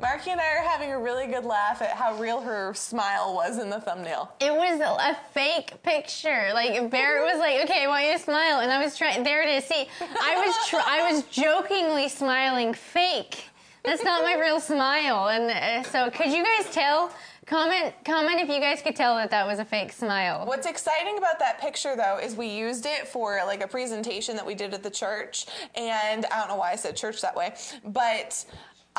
Marky and I are having a really good laugh at how real her smile was in the thumbnail. It was a fake picture. Like Barrett was like, "Okay, I want you to smile," and I was trying. There it is. See, I was tr- I was jokingly smiling, fake. That's not my real smile. And uh, so, could you guys tell? Comment comment if you guys could tell that that was a fake smile. What's exciting about that picture though is we used it for like a presentation that we did at the church and I don't know why I said church that way, but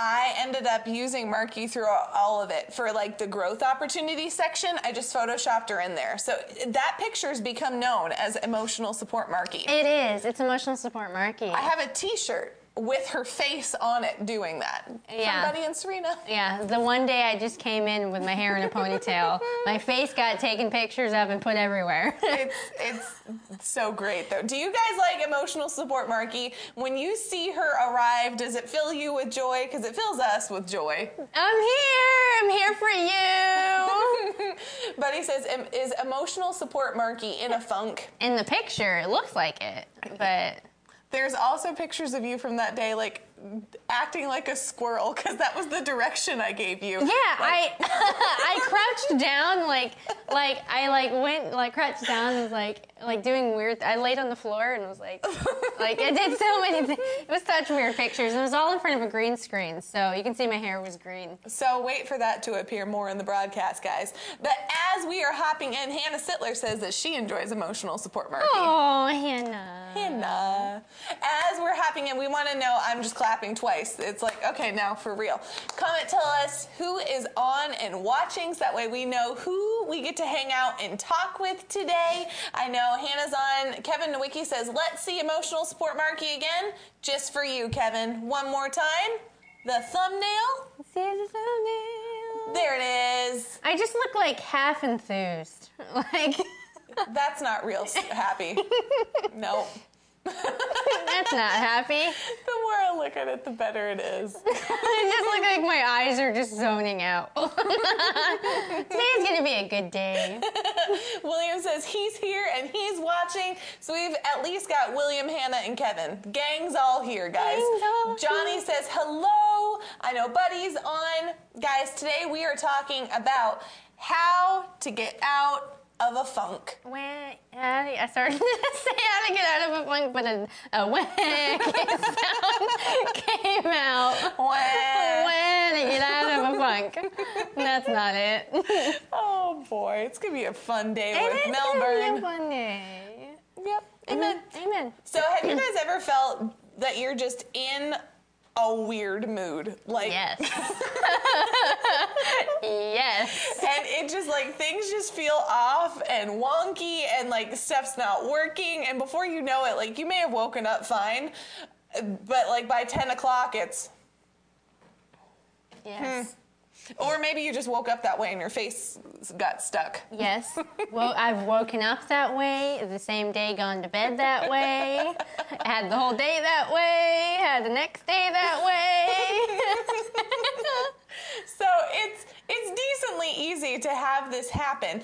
I ended up using Marky throughout all of it for like the growth opportunity section. I just photoshopped her in there. So that picture's become known as emotional support Marky. It is. It's emotional support Marky. I have a t-shirt with her face on it doing that. Yeah. From Buddy and Serena. Yeah, the one day I just came in with my hair in a ponytail. my face got taken pictures of and put everywhere. it's it's so great though. Do you guys like emotional support, Marky? When you see her arrive, does it fill you with joy? Because it fills us with joy. I'm here. I'm here for you. Buddy says, "Is emotional support Marky in a funk?" In the picture, it looks like it, but There's also pictures of you from that day, like acting like a squirrel, because that was the direction I gave you. yeah, I I crouched down like like I like went like crouched down and was like like doing weird. I laid on the floor and was like like I did so many things. It was such weird pictures. and It was all in front of a green screen, so you can see my hair was green. So wait for that to appear more in the broadcast, guys. But as we are hopping in, Hannah Sittler says that she enjoys emotional support, Marky. Oh, Hannah. Hannah. As we're hopping in, we want to know. I'm just clapping twice. It's like, okay, now for real. Comment, tell us who is on and watching, so that way we know who we get to hang out and talk with today. I know Hannah's on. Kevin Nowicki says, let's see emotional support Marky again. Just for you, Kevin. One more time. The thumbnail. See the thumbnail. There it is. I just look like half enthused. Like That's not real happy. no. That's not happy. The more I look at it, the better it is. I just look like my eyes are just zoning out. Today's gonna be a good day. William says he's here and he's watching. So we've at least got William, Hannah, and Kevin. Gang's all here, guys. All Johnny here. says hello. I know Buddy's on. Guys, today we are talking about how to get out of a funk. When I started to say how to get out of a funk, but a, a when sound came out. When- When to get out of a funk. That's not it. Oh boy, it's gonna be a fun day It with is gonna be Melbourne. a fun day. Yep. Amen. Amen. So have you guys ever felt that you're just in a weird mood? Like Yes. yes. and it just like things just feel off and wonky and like stuff's not working and before you know it like you may have woken up fine but like by 10 o'clock it's Yes. Or maybe you just woke up that way and your face got stuck Yes. Well, I've woken up that way, the same day gone to bed that way, had the whole day that way, had the next day that way. so it's it's decently easy to have this happen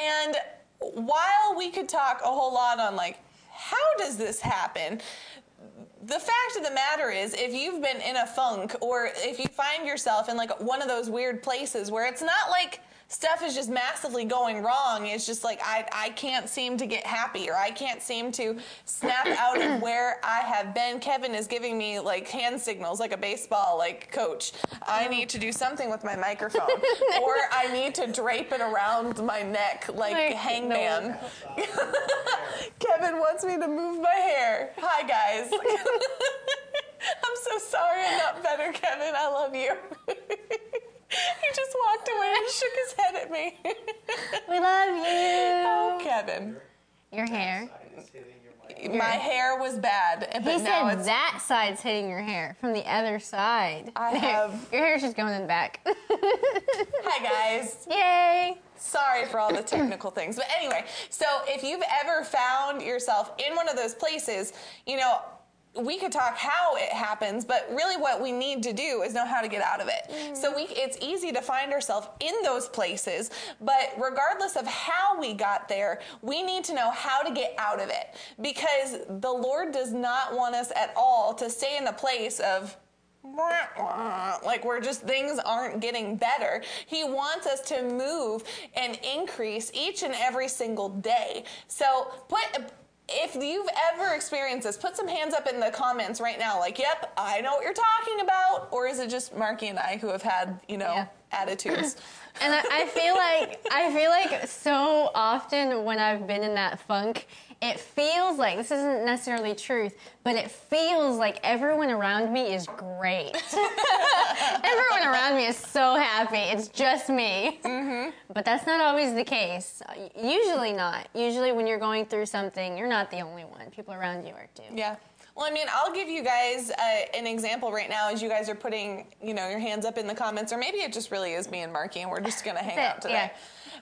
and while we could talk a whole lot on like how does this happen the fact of the matter is if you've been in a funk or if you find yourself in like one of those weird places where it's not like stuff is just massively going wrong it's just like i, I can't seem to get happy or i can't seem to snap out of where i have been kevin is giving me like hand signals like a baseball like coach i need to do something with my microphone or i need to drape it around my neck like Like, hangman Kevin wants me to move my hair. Hi, guys. I'm so sorry I'm not better, Kevin. I love you. He just walked away and shook his head at me. We love you. oh. Kevin. Your hair. Your. My hair was bad, but He now said it's. that side's hitting your hair from the other side. I have- Your hair's just going in the back. Hi, guys. Yay. Sorry for all the technical things. But anyway, so if you've ever found yourself in one of those places, you know, we could talk how it happens, but really what we need to do is know how to get out of it. So we mm-hmm. it's easy to find ourselves in those places, but regardless of how we got there, we need to know how to get out of it because the Lord does not want us at all to stay in a place of like we're just things aren't getting better. He wants us to move and increase each and every single day. So put if you've ever experienced this, put some hands up in the comments right now. Like, yep, I know what you're talking about. Or is it just Marky and I who have had, you know, yeah. attitudes? and I, I feel like I feel like so often when I've been in that funk, it feels like this isn't necessarily truth, but it feels like everyone around me is great. everyone around me is so happy. It's just me. Mm-hmm. But that's not always the case. Usually not. Usually, when you're going through something, you're not the only one. People around you are too. Yeah. Well, I mean, I'll give you guys uh, an example right now as you guys are putting, you know, your hands up in the comments, or maybe it just really is me and Marky, and we're just gonna hang out today. Yeah.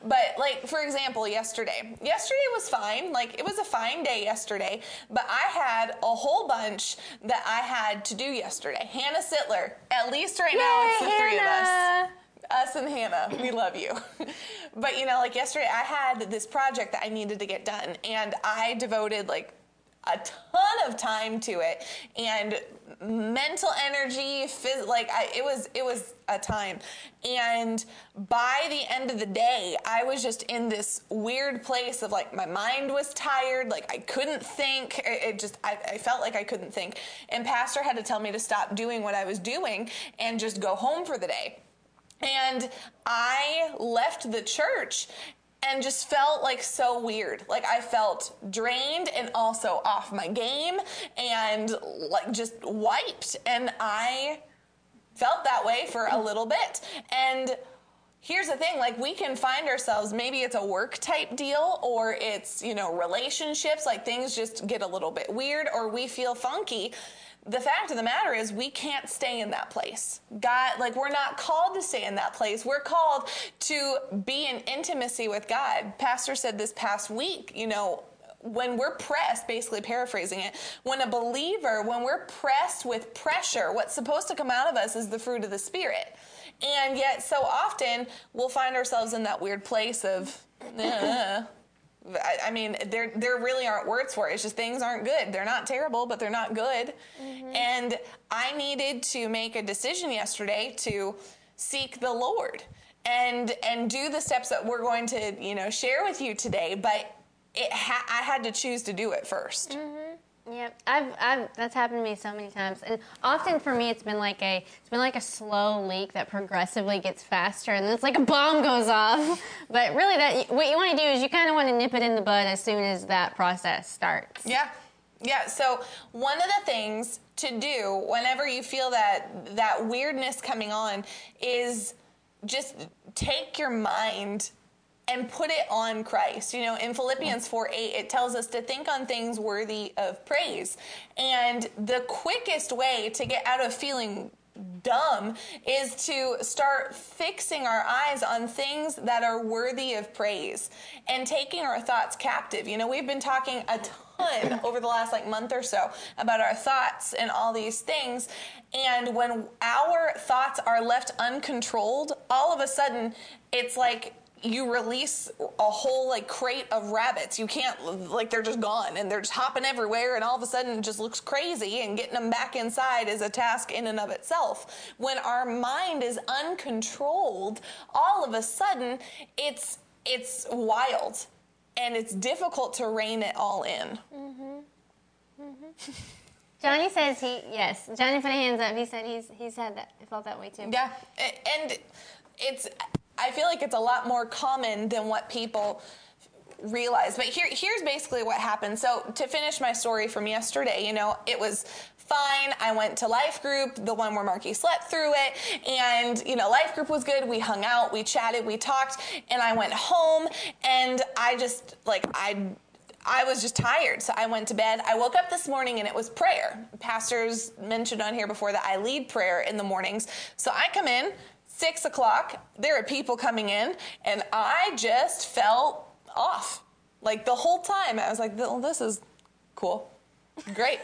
But like for example, yesterday. Yesterday was fine. Like it was a fine day yesterday, but I had a whole bunch that I had to do yesterday. Hannah Sittler. At least right Yay, now it's the Hannah. three of us us and Hannah, we love you. but you know, like yesterday, I had this project that I needed to get done, and I devoted like a ton of time to it. And mental energy phys- like I, it was it was a time. And by the end of the day i was just in this weird place of like my mind was tired like i couldn't think. It, it just I, I felt like i couldn't think. And pastor had to tell me to stop doing what i was doing and just go home for the day. And I left the church and just felt like so weird. Like I felt drained and also off my game and like just wiped. And I felt that way for a little bit. And here's the thing like we can find ourselves maybe it's a work type deal or it's you know relationships like things just get a little bit weird or we feel funky the fact of the matter is we can't stay in that place. God, like we're not called to stay in that place. We're called to be in intimacy with God. Pastor said this past week, you know, when we're pressed, basically paraphrasing it, when a believer, when we're pressed with pressure, what's supposed to come out of us is the fruit of the Spirit. And yet, so often, we'll find ourselves in that weird place of, uh, I, I, mean, there there really aren't words for it. It's just things aren't good. They're not terrible, but they're not good. Mm-hmm. And I needed to make a decision yesterday to seek the Lord and and do the steps that we're going to you know share with you today. But it ha- I had to choose to do it 1st mm-hmm. Yep, I've, I've that's happened to me so many times, and often for me it's been like a it's been like a slow leak that progressively gets faster, and then it's like a bomb goes off. But really, that what you want to do is you kind of want to nip it in the bud as soon as that process starts. Yeah, yeah. So one of the things to do whenever you feel that that weirdness coming on is just take your mind and put it on Christ. You know, in Philippians 4 8, it tells us to think on things worthy of praise. And the quickest way to get out of feeling dumb is to start fixing our eyes on things that are worthy of praise and taking our thoughts captive. You know, we've been talking a ton over the last like month or so about our thoughts and all these things. And when our thoughts are left uncontrolled, all of a sudden it's like you release a whole like crate of rabbits. You can't like they're just gone and they're just hopping everywhere, and all of a sudden it just looks crazy. And getting them back inside is a task in and of itself. When our mind is uncontrolled, all of a sudden it's it's wild, and it's difficult to rein it all in. Mm-hmm. Mm-hmm. Johnny says he yes. Johnny put a hands up. He said he's he's had that felt that way too. Yeah, and it's I feel like it's a lot more common than what people realize. But here, here's basically what happened. So to finish my story from yesterday, you know, it was fine. I went to life group, the one where Marky slept through it, and you know, life group was good. We hung out, we chatted, we talked, and I went home and I just like I I was just tired, so I went to bed. I woke up this morning and it was prayer. Pastors mentioned on here before that I lead prayer in the mornings. So I come in, six o'clock, there are people coming in, and I just felt off. Like the whole time, I was like, well, this is cool. Great.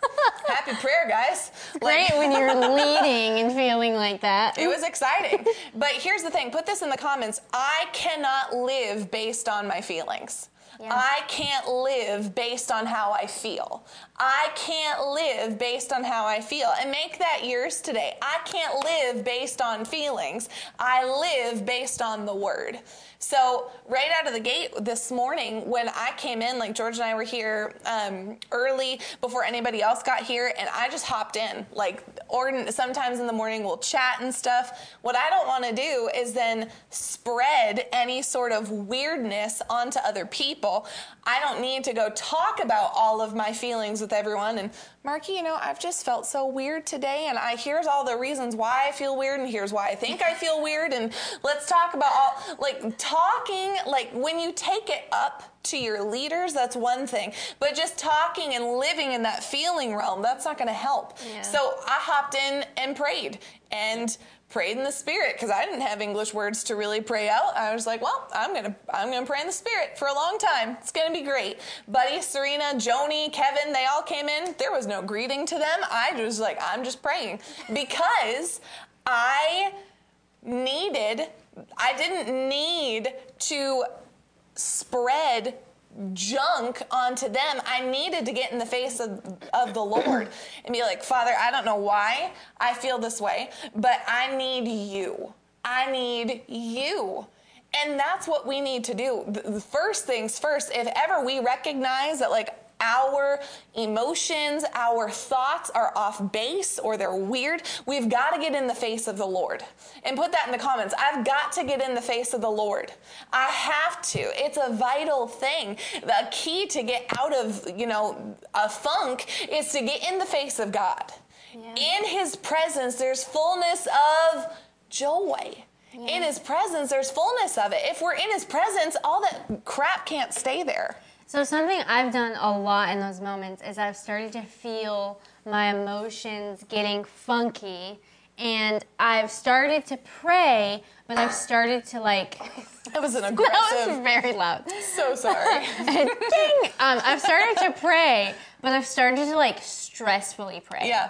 Happy prayer, guys. Great when you're leading and feeling like that. It was exciting. But here's the thing put this in the comments I cannot live based on my feelings. Yeah. I can't live based on how I feel. I can't live based on how I feel. And make that yours today. I can't live based on feelings. I live based on the word. So, right out of the gate this morning, when I came in, like George and I were here um, early before anybody else got here, and I just hopped in. Like, or sometimes in the morning we'll chat and stuff. What I don't want to do is then spread any sort of weirdness onto other people. I don't need to go talk about all of my feelings with everyone and Marky, you know, I've just felt so weird today, and I here's all the reasons why I feel weird, and here's why I think I feel weird, and let's talk about all like talking, like when you take it up to your leaders, that's one thing, but just talking and living in that feeling realm, that's not going to help. Yeah. So I hopped in and prayed, and prayed in the spirit because I didn't have English words to really pray out. I was like, well, I'm gonna I'm gonna pray in the spirit for a long time. It's gonna be great. Buddy, Serena, Joni, Kevin, they all came in. There was no greeting to them. I was like, I'm just praying because I needed I didn't need to spread junk onto them. I needed to get in the face of, of the Lord and be like, Father, I don't know why I feel this way, but I need you. I need you. And that's what we need to do. The first things first, if ever we recognize that, like, our emotions, our thoughts are off base or they're weird, we've got to get in the face of the Lord. And put that in the comments. I've got to get in the face of the Lord. I have to. It's a vital thing. The key to get out of, you know, a funk is to get in the face of God. Yeah. In his presence there's fullness of joy. Yeah. In his presence there's fullness of it. If we're in his presence, all that crap can't stay there. So something I've done a lot in those moments is I've started to feel my emotions getting funky and I've started to pray, but I've started to like That was an aggressive. that was very loud. so sorry. Ding! Um, I've started to pray, but I've started to like stressfully pray. yeah.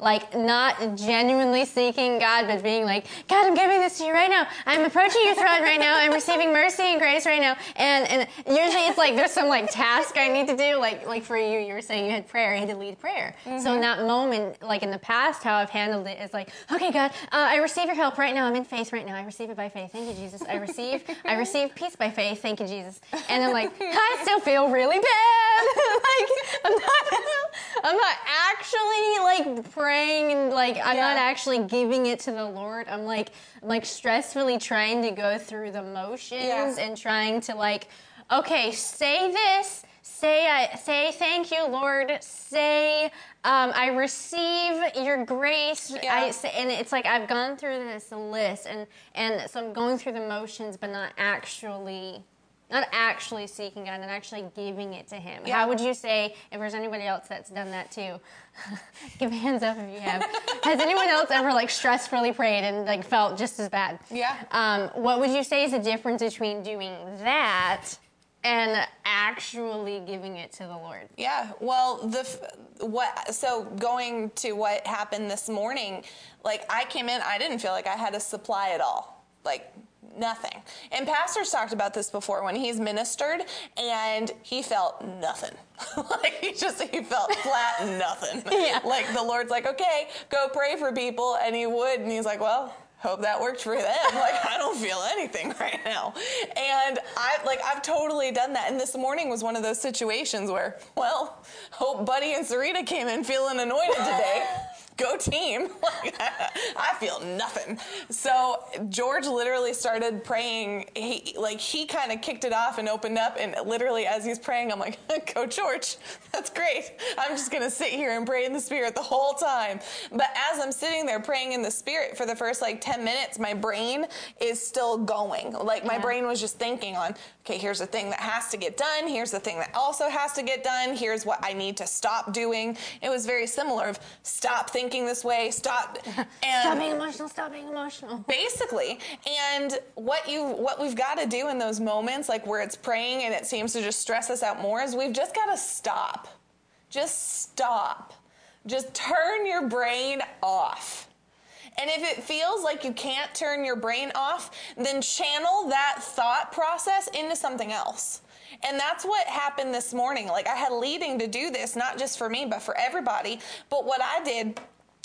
Like not genuinely seeking God, but being like, God, I'm giving this to you right now. I'm approaching your throne right now. I'm receiving mercy and grace right now. And and usually it's like there's some like task I need to do. Like like for you, you were saying you had prayer, you had to lead prayer. So in that moment, like in the past, how I've handled it is like, okay, God, uh, I receive your help right now. I'm in faith right now. I receive it by faith. Thank you, Jesus. I receive I receive peace by faith. Thank you, Jesus. And I'm like, I still feel really bad. like I'm not I'm not actually like praying and like I'm not actually giving it to the Lord. I'm like I'm like stressfully trying to go through the motions Yeah. and trying to like okay, say this, say I say thank you, Lord, say um, I receive your grace. Yeah. I say, and it's like I've gone through this list and and so I'm going through the motions but not actually not actually seeking God and actually giving it to Him. Yeah. How would you say if there's anybody else that's done that too? Give hands up if you have. Has anyone else ever like stressfully prayed and like felt just as bad? Yeah. Um, what would you say is the difference between doing that and actually giving it to the Lord? Yeah. Well, the f- what so going to what happened this morning, like I came in, I didn't feel like I had a supply at all. Like nothing. And pastors talked about this before when he's ministered and he felt nothing. like he just he felt flat nothing. Yeah. Like the Lord's like, "Okay, go pray for people." And he would and he's like, "Well, hope that worked for them. Like I don't feel anything right now. And I like I've totally done that. And this morning was one of those situations where, well, hope Buddy and Sarita came in feeling anointed today. Go team. Like, I feel nothing. So George literally started praying. He like he kind of kicked it off and opened up. And literally as he's praying, I'm like, Go George, that's great. I'm just gonna sit here and pray in the spirit the whole time. But as I'm sitting there praying in the spirit for the first like 10 minutes, my brain is still going. Like my Yeah. brain was just thinking on, okay, here's the thing that has to get done. Here's the thing that also has to get done. Here's what I need to stop doing. It was very similar of stop thinking this way, stop and Stop being emotional. Stop being emotional. basically and what you what we've got to do in those moments like where it's praying and it seems to just stress us out more is we've just got to stop just stop just turn your brain off and if it feels like you can't turn your brain off then channel that thought process into something else And that's what happened this morning. Like I had leading to do this, not just for me, but for everybody. But what I did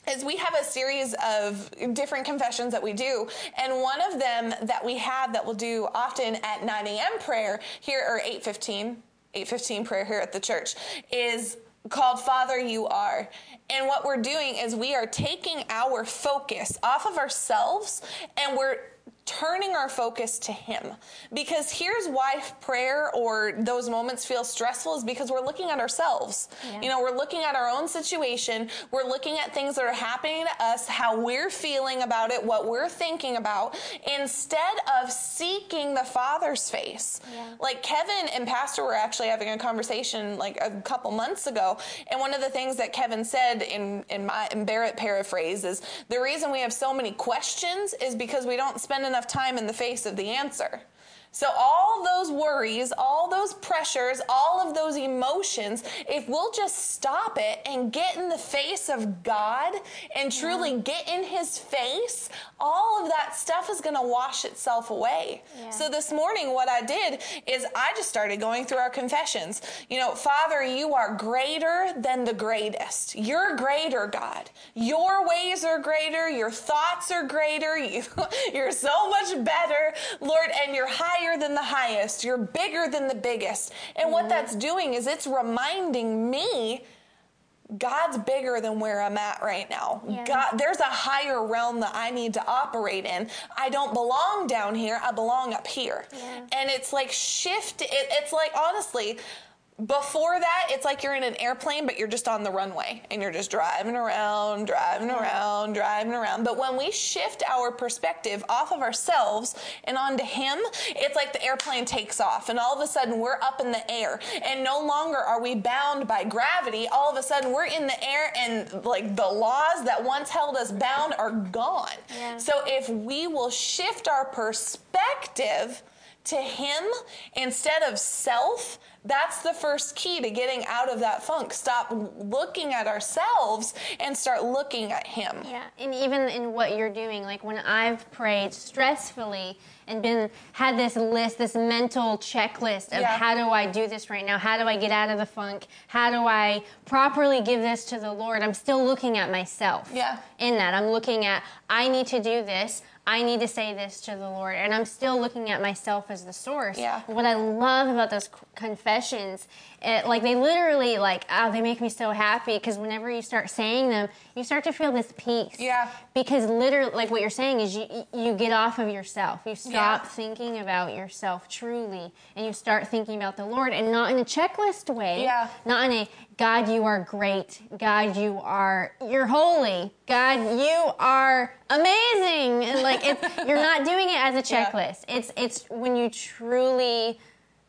is we have a series of different confessions that we do and one of them that we have that we'll do often at 9 a.m prayer here or 8.15 8.15 prayer here at the church is called father you are. And what we're doing is we are taking our focus off of ourselves and we're turning our focus to Him. Because here's why prayer or those moments feel stressful is because we're looking at ourselves. Yeah. You know, we're looking at our own situation, we're looking at things that are happening to us, how we're feeling about it, what we're thinking about, instead of seeking the Father's face. Yeah. Like Kevin and Pastor were actually having a conversation like a couple months ago, and one of the things that Kevin said in, in my in Barrett paraphrase is the reason we have so many questions is because we don't spend enough enough time in the face of the answer. So, all those worries, all those pressures, all of those emotions, if we'll just stop it and get in the face of God and truly yeah. get in His face, all of that stuff is going to wash itself away. Yeah. So, this morning, what I did is I just started going through our confessions. You know, Father, you are greater than the greatest. You're greater, God. Your ways are greater. Your thoughts are greater. You, you're so much better, Lord, and you're higher higher than the highest. You're bigger than the biggest. And what that's doing is it's reminding me God's bigger than where I'm at right now. Yeah. God, there's a higher realm that I need to operate in. I don't belong down here. I belong up here. Yeah. And it's like shift. It, it's like honestly, before that, it's like you're in an airplane, but you're just on the runway and you're just driving around, driving around, driving around. But when we shift our perspective off of ourselves and onto Him, it's like the airplane takes off and all of a sudden we're up in the air and no longer are we bound by gravity. All of a sudden we're in the air and like the laws that once held us bound are gone. Yeah. So if we will shift our perspective, to Him instead of self, that's the first key to getting out of that funk. Stop looking at ourselves and start looking at Him. Yeah, and even in what you're doing, like when I've prayed stressfully and been had this list, this mental checklist of yeah. how do I do this right now? How do I get out of the funk? How do I properly give this to the Lord? I'm still looking at myself. Yeah. In that, I'm looking at I need to do this. I need to say this to the Lord. And I'm still looking at myself as the source. Yeah. What I love about those confessions, it, like they literally, like, oh, they make me so happy because whenever you start saying them, you start to feel this peace. Yeah. Because literally, like what you're saying is you, you get off of yourself. You stop yeah. thinking about yourself truly and you start thinking about the Lord and not in a checklist way. Yeah. Not in a, God, you are great. God, you are, you're holy. God, you are amazing. And like, it's, you're not doing it as a checklist. Yeah. It's, it's when you truly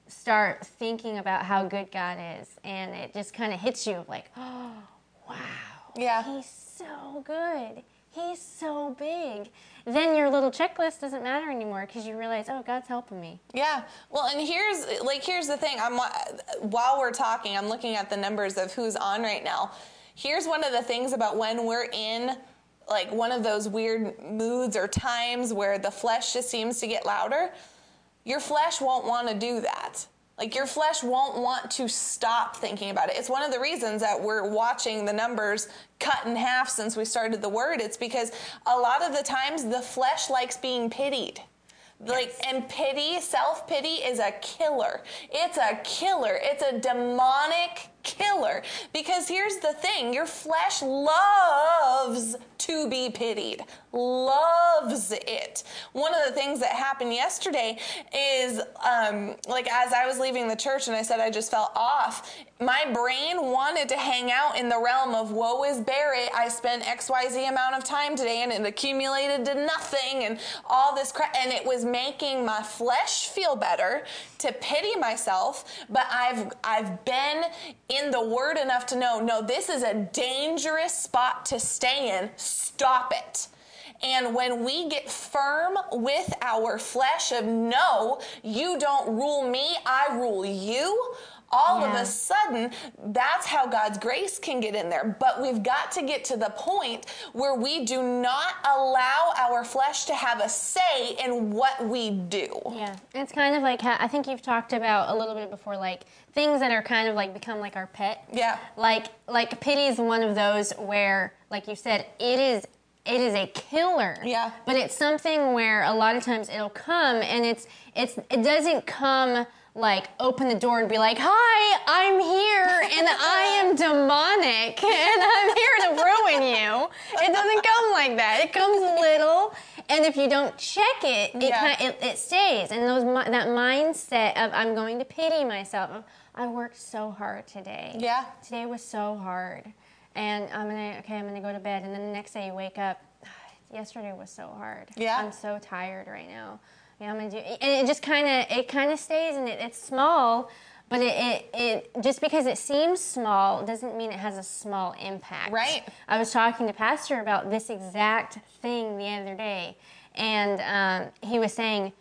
start thinking about how good God is and it just kind of hits you like, oh, wow. Yeah. He's so good. He's so big then your little checklist doesn't matter anymore because you realize, oh, God's helping me. Yeah. Well, and here's like here's the thing. I'm while we're talking, I'm looking at the numbers of who's on right now. Here's one of the things about when we're in like one of those weird moods or times where the flesh just seems to get louder. Your flesh won't want to do that. Like your flesh won't want to stop thinking about it. It's one of the reasons that we're watching the numbers cut in half since we started the word. It's because a lot of the times the flesh likes being pitied. Yes. Like and pity, self-pity is a killer. It's a killer. It's a demonic killer because here's the thing, your flesh loves to be pitied loves it. One of the things that happened yesterday is, um, like, as I was leaving the church and I said I just felt off, my brain wanted to hang out in the realm of woe is Barrett. I spent XYZ amount of time today and it accumulated to nothing and all this crap. And it was making my flesh feel better to pity myself. But I've, I've been in the word enough to know, no, this is a dangerous spot to stay in. Stop it. And when we get firm with our flesh of no, you don't rule me, I rule you, all of a sudden, that's how God's grace can get in there. But we've got to get to the point where we do not allow our flesh to have a say in what we do. Yeah, it's kind of like how, I think you've talked about a little bit before, like things that are kind of like become like our pet. Yeah. Like like pity is one of those where, like you said, it is it is a killer. Yeah. But it's something where a lot of times it'll come and it's it's it doesn't come like open the door and be like, "Hi, I'm here and I am demonic and I'm here to ruin you." It doesn't come like that. It comes little, and if you don't check it, it Yeah. kind it, it stays. And those that mindset of I'm going to pity myself. I worked so hard today. Yeah. Today was so hard, and I'm gonna okay. I'm gonna go to bed, and then the next day you wake up. Yesterday was so hard. Yeah. I'm so tired right now. Yeah, I'm gonna do, and it just kind of it kind of stays, and it, it's small, but it, it it just because it seems small doesn't mean it has a small impact. Right. I was talking to Pastor about this exact thing the other day, and um, he was saying,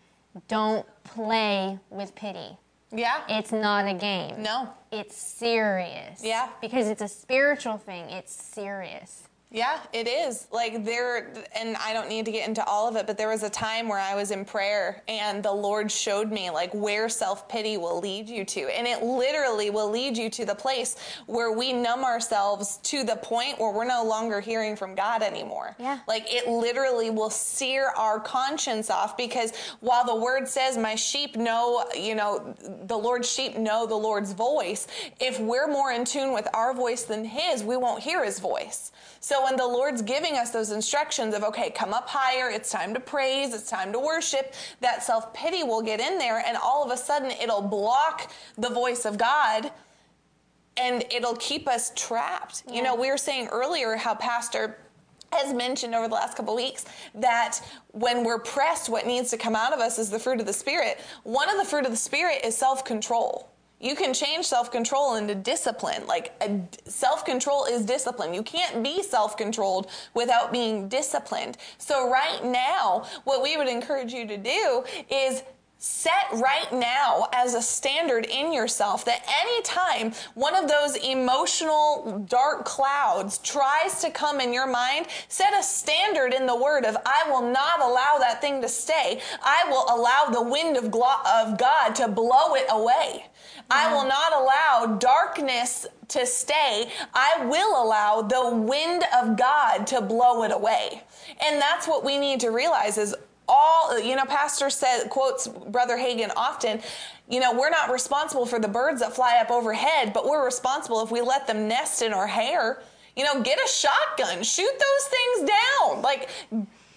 "Don't play with pity. Yeah. It's not a game. no. It's serious. Yeah. Because it's a spiritual thing. It's serious. Yeah, it is. Like there and I don't need to get into all of it, but there was a time where I was in prayer and the Lord showed me like where self-pity will lead you to. And it literally will lead you to the place where we numb ourselves to the point where we're no longer hearing from God anymore. Yeah. Like it literally will sear our conscience off because while the word says my sheep know, you know, the Lord's sheep know the Lord's voice, if we're more in tune with our voice than his, we won't hear his voice. So when the Lord's giving us those instructions of, okay, come up higher, it's time to praise, it's time to worship, that self pity will get in there, and all of a sudden it'll block the voice of God and it'll keep us trapped. You know, we were saying earlier how Pastor has mentioned over the last couple of weeks that when we're pressed, what needs to come out of us is the fruit of the Spirit. One of the fruit of the Spirit is self control. You can change self control into discipline. Like self control is discipline. You can't be self controlled without being disciplined. So, right now, what we would encourage you to do is set right now as a standard in yourself that anytime one of those emotional dark clouds tries to come in your mind, set a standard in the word of, I will not allow that thing to stay. I will allow the wind of, of God to blow it away. I mm-hmm. will not allow darkness to stay. I will allow the wind of God to blow it away. And that's what we need to realize is all you know pastor said quotes brother Hagin often you know we're not responsible for the birds that fly up overhead but we're responsible if we let them nest in our hair. You know get a shotgun shoot those things down. Like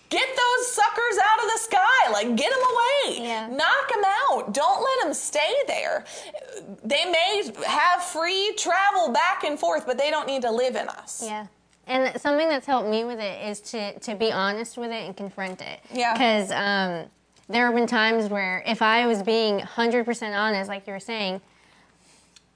get those suckers out of the sky. Like get them away. Yeah. knock them out. Don't let them stay there. They may have free travel back and forth but they don't need to live in us. Yeah. And something that's helped me with it is to, to be honest with it and confront it. Yeah. Because um, there have been times where if I was being 100% honest, like you were saying,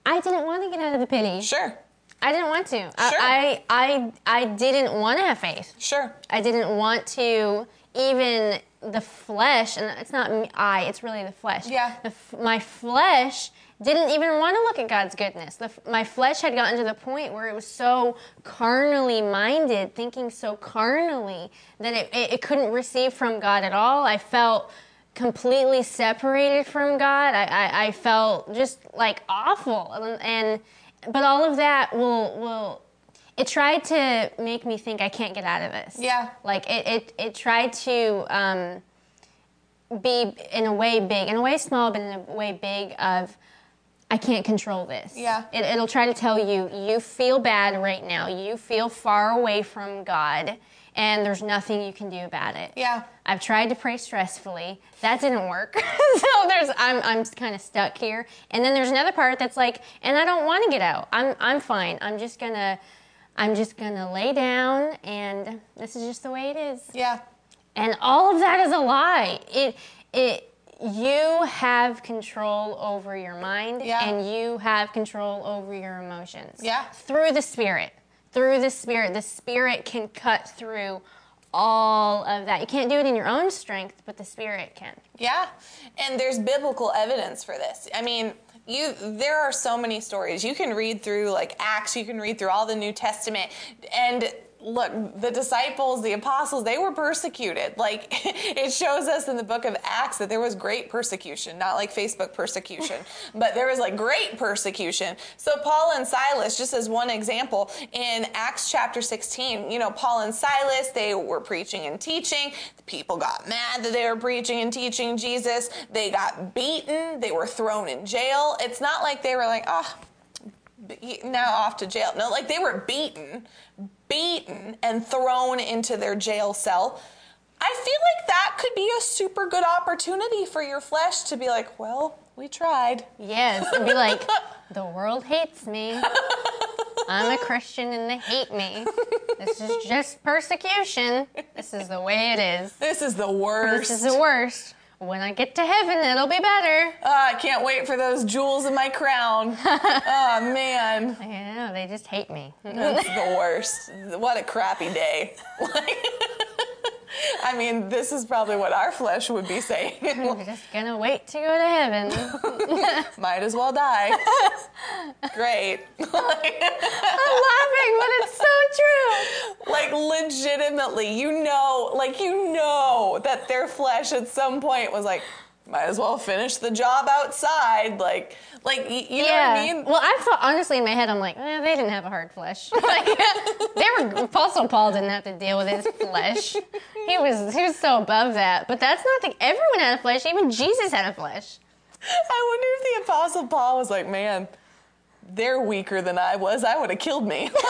I didn't want to get out of the pity. sure I didn't want to. Sure. I, I, I, I didn't want to have faith. sure I didn't want to even the flesh, and it's not me, I, it's really the flesh. Yeah. The, f- my flesh didn't even want to look at God's goodness. The, my flesh had gotten to the point where it was so carnally minded, thinking so carnally, that it, it, it couldn't receive from God at all. I felt completely separated from God. I, I, I felt just like awful. And, and but all of that will will it tried to make me think I can't get out of this. Yeah. Like it, it, it tried to um, be in a way big, in a way small, but in a way big of I can't control this. Yeah. It, it'll try to tell you you feel bad right now. You feel far away from God, and there's nothing you can do about it. Yeah. I've tried to pray stressfully. That didn't work. so there's I'm I'm kind of stuck here. And then there's another part that's like, and I don't want to get out. I'm I'm fine. I'm just gonna I'm just gonna lay down and this is just the way it is. yeah And all of that is a lie. It it you have control over your mind Yeah. and you have control over your emotions. Yeah. Through the spirit. Through the spirit. The spirit can cut through all of that. You can't do it in your own strength, but the spirit can. Yeah, and there's biblical evidence for this. I mean, you there are so many stories you can read through like acts you can read through all the new testament and look the disciples the apostles they were persecuted. Like it shows us in the book of acts that there was great persecution not like facebook persecution but there was like great persecution. So paul and silas just as one example in acts chapter 16 you know paul and silas they were preaching and teaching. The people got mad that they were preaching and teaching jesus. They got beaten. They were thrown in jail. It's not like they were like oh now off to jail. No, like they were beaten, beaten, and thrown into their jail cell. I feel like that could be a super good opportunity for your flesh to be like, well, we tried. Yes, and be like, the world hates me. I'm a Christian and they hate me. This is just persecution. This is the way it is. This is the worst. This is the worst. When I get to heaven, it'll be better. Uh, I can't wait for those jewels in my crown. oh man. I know, they just hate me. That's the worst. What a crappy day. I mean, this is probably what our flesh would be saying. We're just gonna wait to go to heaven. Might as well die. Great. I'm laughing, but it's so true. like legitimately, you know, like you know that their flesh at some point was like, might as well finish the job outside. Like, like y- you know what I mean? Well, I thought honestly in my head, I'm like, eh, they didn't have a hard flesh. like, they were Apostle Paul didn't have to deal with his flesh. He was he was so above that. But that's not the everyone had a flesh. Even Jesus had a flesh. I wonder if the Apostle Paul was like, man, they're weaker than I was. I would have killed me.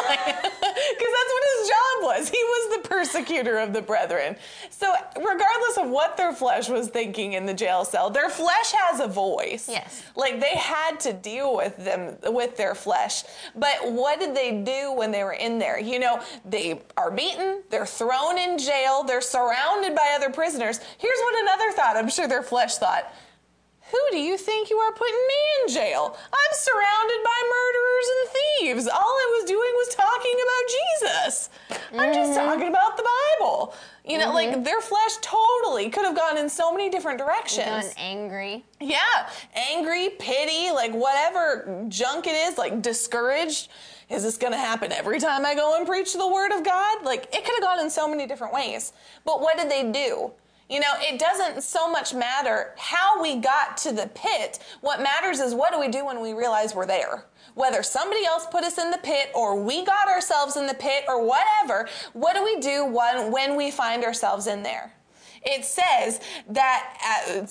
Because that's what his job was. He was the persecutor of the brethren. So, regardless of what their flesh was thinking in the jail cell, their flesh has a voice. Yes. Like they had to deal with them, with their flesh. But what did they do when they were in there? You know, they are beaten, they're thrown in jail, they're surrounded by other prisoners. Here's what another thought I'm sure their flesh thought. Who do you think you are putting me in jail? I'm surrounded by murderers and thieves. All I was doing was talking about Jesus. I'm just mm-hmm. talking about the Bible. You know, like mm-hmm. their flesh totally could have gone in so many different directions. Gone angry. Yeah, angry, pity, like whatever junk it is, like discouraged. Is this going to happen every time I go and preach the word of God? Like it could have gone in so many different ways. But what did they do? You know, it doesn't so much matter how we got to the pit. What matters is what do we do when we realize we're there? Whether somebody else put us in the pit or we got ourselves in the pit or whatever, what do we do when, when we find ourselves in there? It says that uh,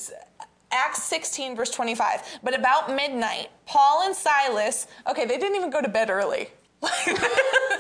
Acts 16, verse 25. But about midnight, Paul and Silas, okay, they didn't even go to bed early.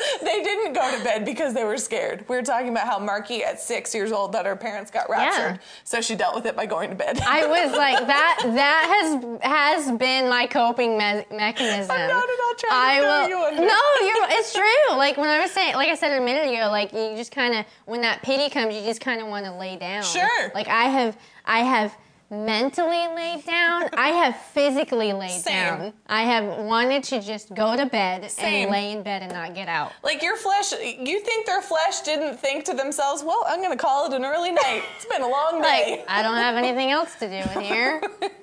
they didn't go to bed because they were scared. We were talking about how Marky at six years old that her parents got raptured, so she dealt with it by going to bed. I was like that. That has has been my coping me- mechanism. I'm not at all trying I throw will. you under. no, you're. It's true. Like when I was saying, like I said a minute ago, like you just kind of when that pity comes, you just kind of want to lay down. Sure. Like I have, I have mentally laid down. I have physically laid Same. down. I have wanted to just go to bed Same. and lay in bed and not get out. Like your flesh, you think their flesh didn't think to themselves, well, I'm going to call it an early night. It's been a long day. Like I don't have anything else to do in here.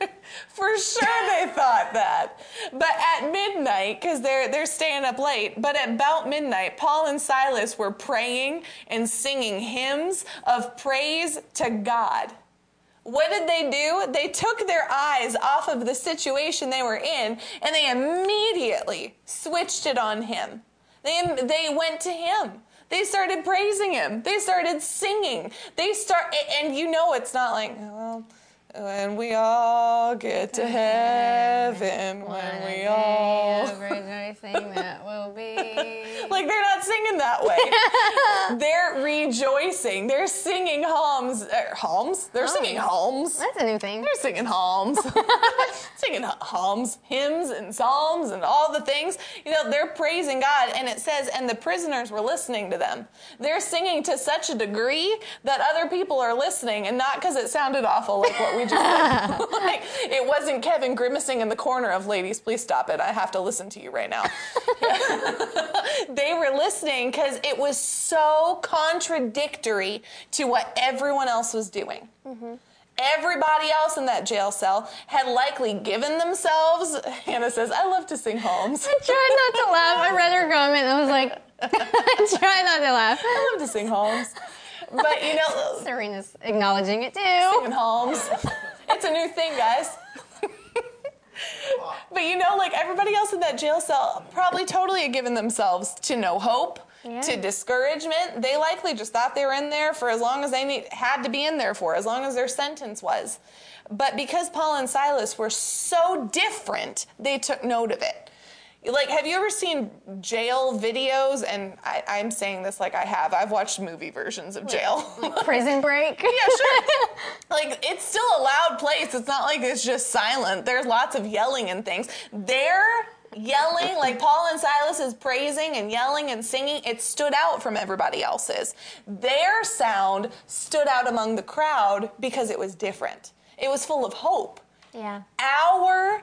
For sure they thought that. But at midnight, because they're they're staying up late, but at about midnight, Paul and Silas were praying and singing hymns of praise to God. What did they do? They took their eyes off of the situation they were in and they immediately switched it on him. They, they went to him. They started praising him. They started singing. They start, and you know it's not like, well, when we all get to heaven, when we all. rejoicing that will be. Like they're not singing that way. they're rejoicing. They're singing hymns. Er, hymns? They're singing hymns. That's a new thing. They're singing hymns. singing hymns, hymns, and psalms, and all the things. You know, they're praising God, and it says, and the prisoners were listening to them. They're singing to such a degree that other people are listening, and not because it sounded awful like what we just did. like, it wasn't Kevin grimacing in the corner of, ladies, please stop it. I have to listen to you right now. they were listening because it was so contradictory to what everyone else was doing. Mm-hmm. Everybody else in that jail cell had likely given themselves, Hannah says, I love to sing hymns. I tried not to laugh. I read her comment and I was like, I tried not to laugh. I love to sing hymns. But you know, Serena's acknowledging it too. singing hymns. It's a new thing, guys. but you know, like everybody else in that jail cell probably totally had given themselves to no hope, Yeah. to discouragement. They likely just thought they were in there for as long as they need, had to be in there for, as long as their sentence was. But because Paul and Silas were so different, they took note of it. Like, have you ever seen jail videos? And I, I'm saying this like I have. I've watched movie versions of jail. Prison break. Yeah, sure. like it's still a loud place. It's not like it's just silent. There's lots of yelling and things. They're yelling like Paul and Silas is praising and yelling and singing. It stood out from everybody else's. Their sound stood out among the crowd because it was different. It was full of hope. Yeah. Our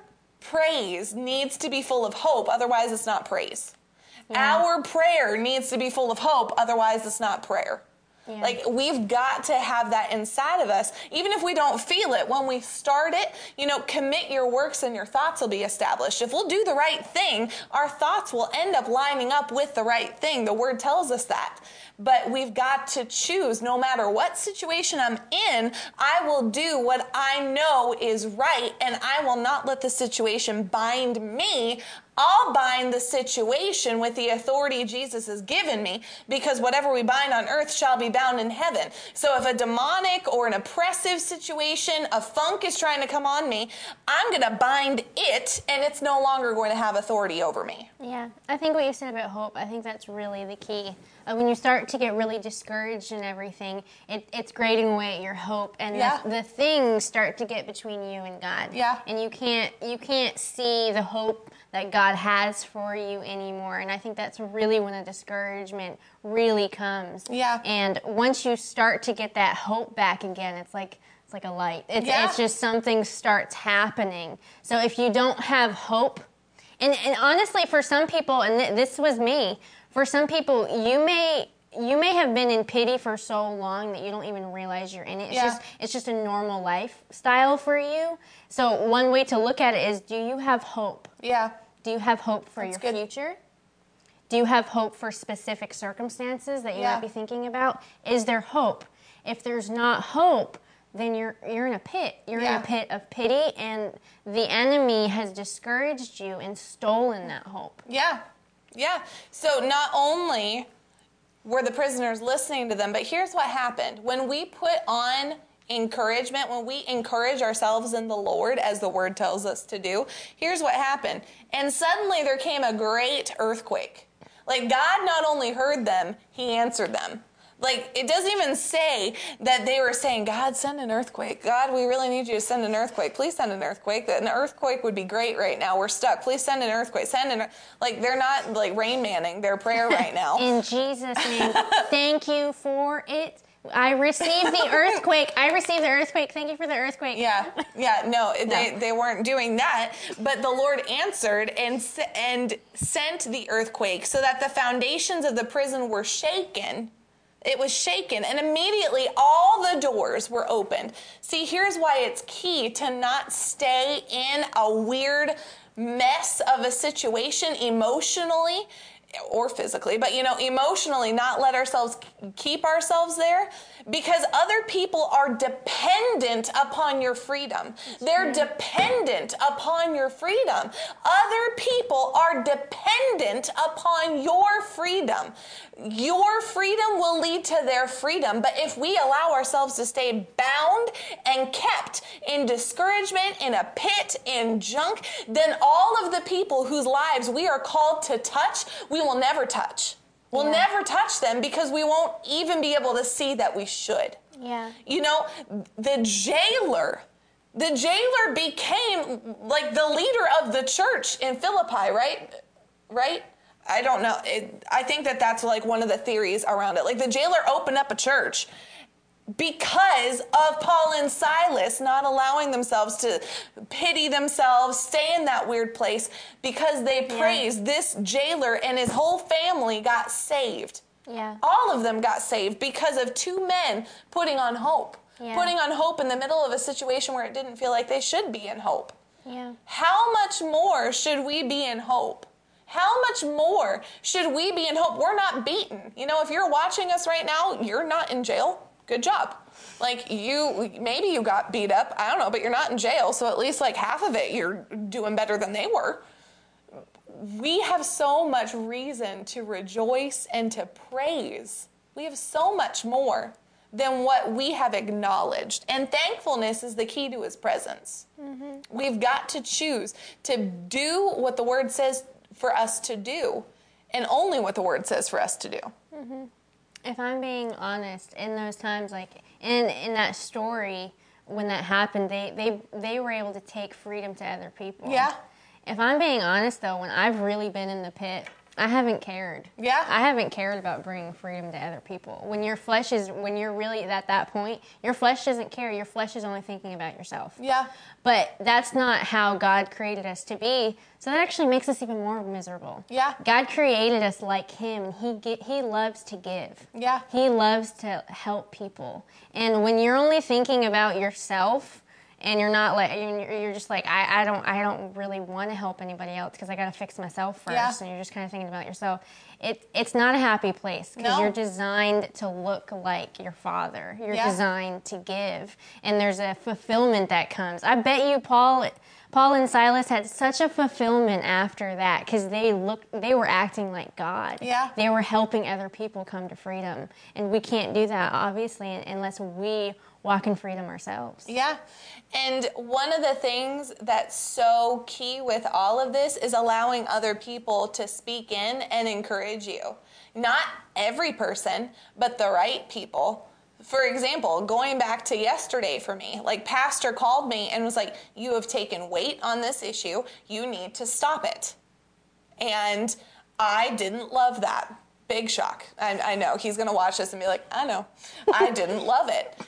praise needs to be full of hope, otherwise it's not praise. Yeah. Our prayer needs to be full of hope, otherwise it's not prayer. Yeah. Like we've got to have that inside of us, even if we don't feel it. When we start it, you know, commit your works and your thoughts will be established. If we'll do the right thing, our thoughts will end up lining up with the right thing. The word tells us that. But we've got to choose no matter what situation I'm in, I will do what I know is right and I will not let the situation bind me. I'll bind the situation with the authority Jesus has given me because whatever we bind on earth shall be bound in heaven. So if a demonic or an oppressive situation, a funk is trying to come on me, I'm going to bind it and it's no longer going to have authority over me. Yeah, I think what you said about hope, I think that's really the key. Uh, when you start to get really discouraged and everything, it, it's grating away at your hope, and Yeah. the, the things start to get between you and God. Yeah. and you can't you can't see the hope that God has for you anymore. And I think that's really when the discouragement really comes. Yeah. And once you start to get that hope back again, it's like it's like a light. It's Yeah. it's just something starts happening. So if you don't have hope, and, and honestly, for some people, and th- this was me, for some people, you may you may have been in pity for so long that you don't even realize you're in it. It's Yeah. just it's just a normal lifestyle for you. So one way to look at it is, do you have hope? Yeah. Do you have hope for That's your good. future? Do you have hope for specific circumstances that you Yeah. might be thinking about? Is there hope? If there's not hope, then you're you're in a pit. You're in a pit of pity and the enemy has discouraged you and stolen that hope. Yeah. Yeah. So not only were the prisoners listening to them, but here's what happened. When we put on encouragement, when we encourage ourselves in the Lord, as the word tells us to do, here's what happened. And suddenly there came a great earthquake. Like God not only heard them, He answered them. Like it doesn't even say that they were saying, God, send an earthquake. God, we really need you to send an earthquake. Please send an earthquake. An earthquake would be great right now. We're stuck. Please send an earthquake. Send an like they're not like rain manning their prayer right now. In Jesus' name, thank you for it. I received the earthquake. I received the earthquake. Thank you for the earthquake. Yeah, yeah, no, they, they weren't doing that. But the Lord answered and and sent the earthquake so that the foundations of the prison were shaken. It was shaken, and immediately all the doors were opened. See, here's why it's key to not stay in a weird mess of a situation emotionally or physically, but you know, emotionally, not let ourselves keep ourselves there because other people are dependent upon your freedom. They're dependent upon your freedom. Other people are dependent upon your freedom. Your freedom will lead to their freedom, but if we allow ourselves to stay bound and kept in discouragement, in a pit, in junk, then all of the people whose lives we are called to touch, we will never touch. We'll Yeah. never touch them because we won't even be able to see that we should. Yeah. You know, the jailer, the jailer became like the leader of the church in Philippi, right? Right? I don't know. It, I think that that's like one of the theories around it. Like the jailer opened up a church because of Paul and Silas not allowing themselves to pity themselves, stay in that weird place because they praised this jailer and his whole family got saved. Yeah. All of them got saved because of two men putting on hope. Yeah. putting on hope in the middle of a situation where it didn't feel like they should be in hope. Yeah. How much more should we be in hope? How much more should we be in hope? We're not beaten. You know, if you're watching us right now, you're not in jail. Good job. Like you, maybe you got beat up. I don't know, but you're not in jail. So at least like half of it, you're doing better than they were. We have so much reason to rejoice and to praise. We have so much more than what we have acknowledged. And thankfulness is the key to his presence. Mm-hmm. We've got to choose to do what the word says for us to do, and only what the word says for us to do. Mm-hmm. If I'm being honest, in those times, like in in that story, when that happened, they they they were able to take freedom to other people. Yeah. If I'm being honest, though, when I've really been in the pit, I haven't cared. Yeah. I haven't cared about bringing freedom to other people. When your flesh is, when you're really at that point, your flesh doesn't care. Your flesh is only thinking about yourself. Yeah. But that's not how God created us to be. So that actually makes us even more miserable. Yeah. God created us like Him. He ge- He loves to give. Yeah. He loves to help people. And when you're only thinking about yourself, and you're not like you're you're just like I, I don't I don't really want to help anybody else because I got to fix myself first, Yeah. and you're just kind of thinking about yourself. It it's not a happy place because No. you're designed to look like your father. You're Yeah. designed to give, and there's a fulfillment that comes. I bet you Paul. Paul and Silas had such a fulfillment after that because they looked, they were acting like God. Yeah. They were helping other people come to freedom, and we can't do that obviously unless we walk in freedom ourselves. Yeah. And one of the things that's so key with all of this is allowing other people to speak in and encourage you. Not every person, but the right people. For example, going back to yesterday for me, like Pastor called me and was like, You have taken weight on this issue. You need to stop it. And I didn't love that. Big shock. I, I know he's going to watch this and be like, I know. I didn't love it.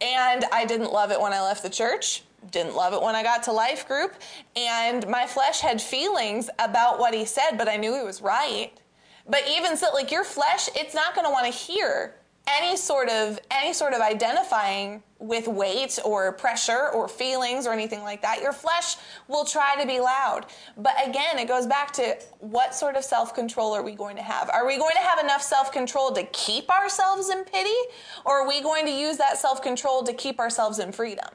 And I didn't love it when I left the church. Didn't love it when I got to life group. And my flesh had feelings about what he said, but I knew he was right. But even so, like your flesh, it's not going to want to hear any sort of any sort of identifying with weight or pressure or feelings or anything like that your flesh will try to be loud. But again it goes back to what sort of self-control are we going to have? Are we going to have enough self-control to keep ourselves in pity or are we going to use that self-control to keep ourselves in freedom?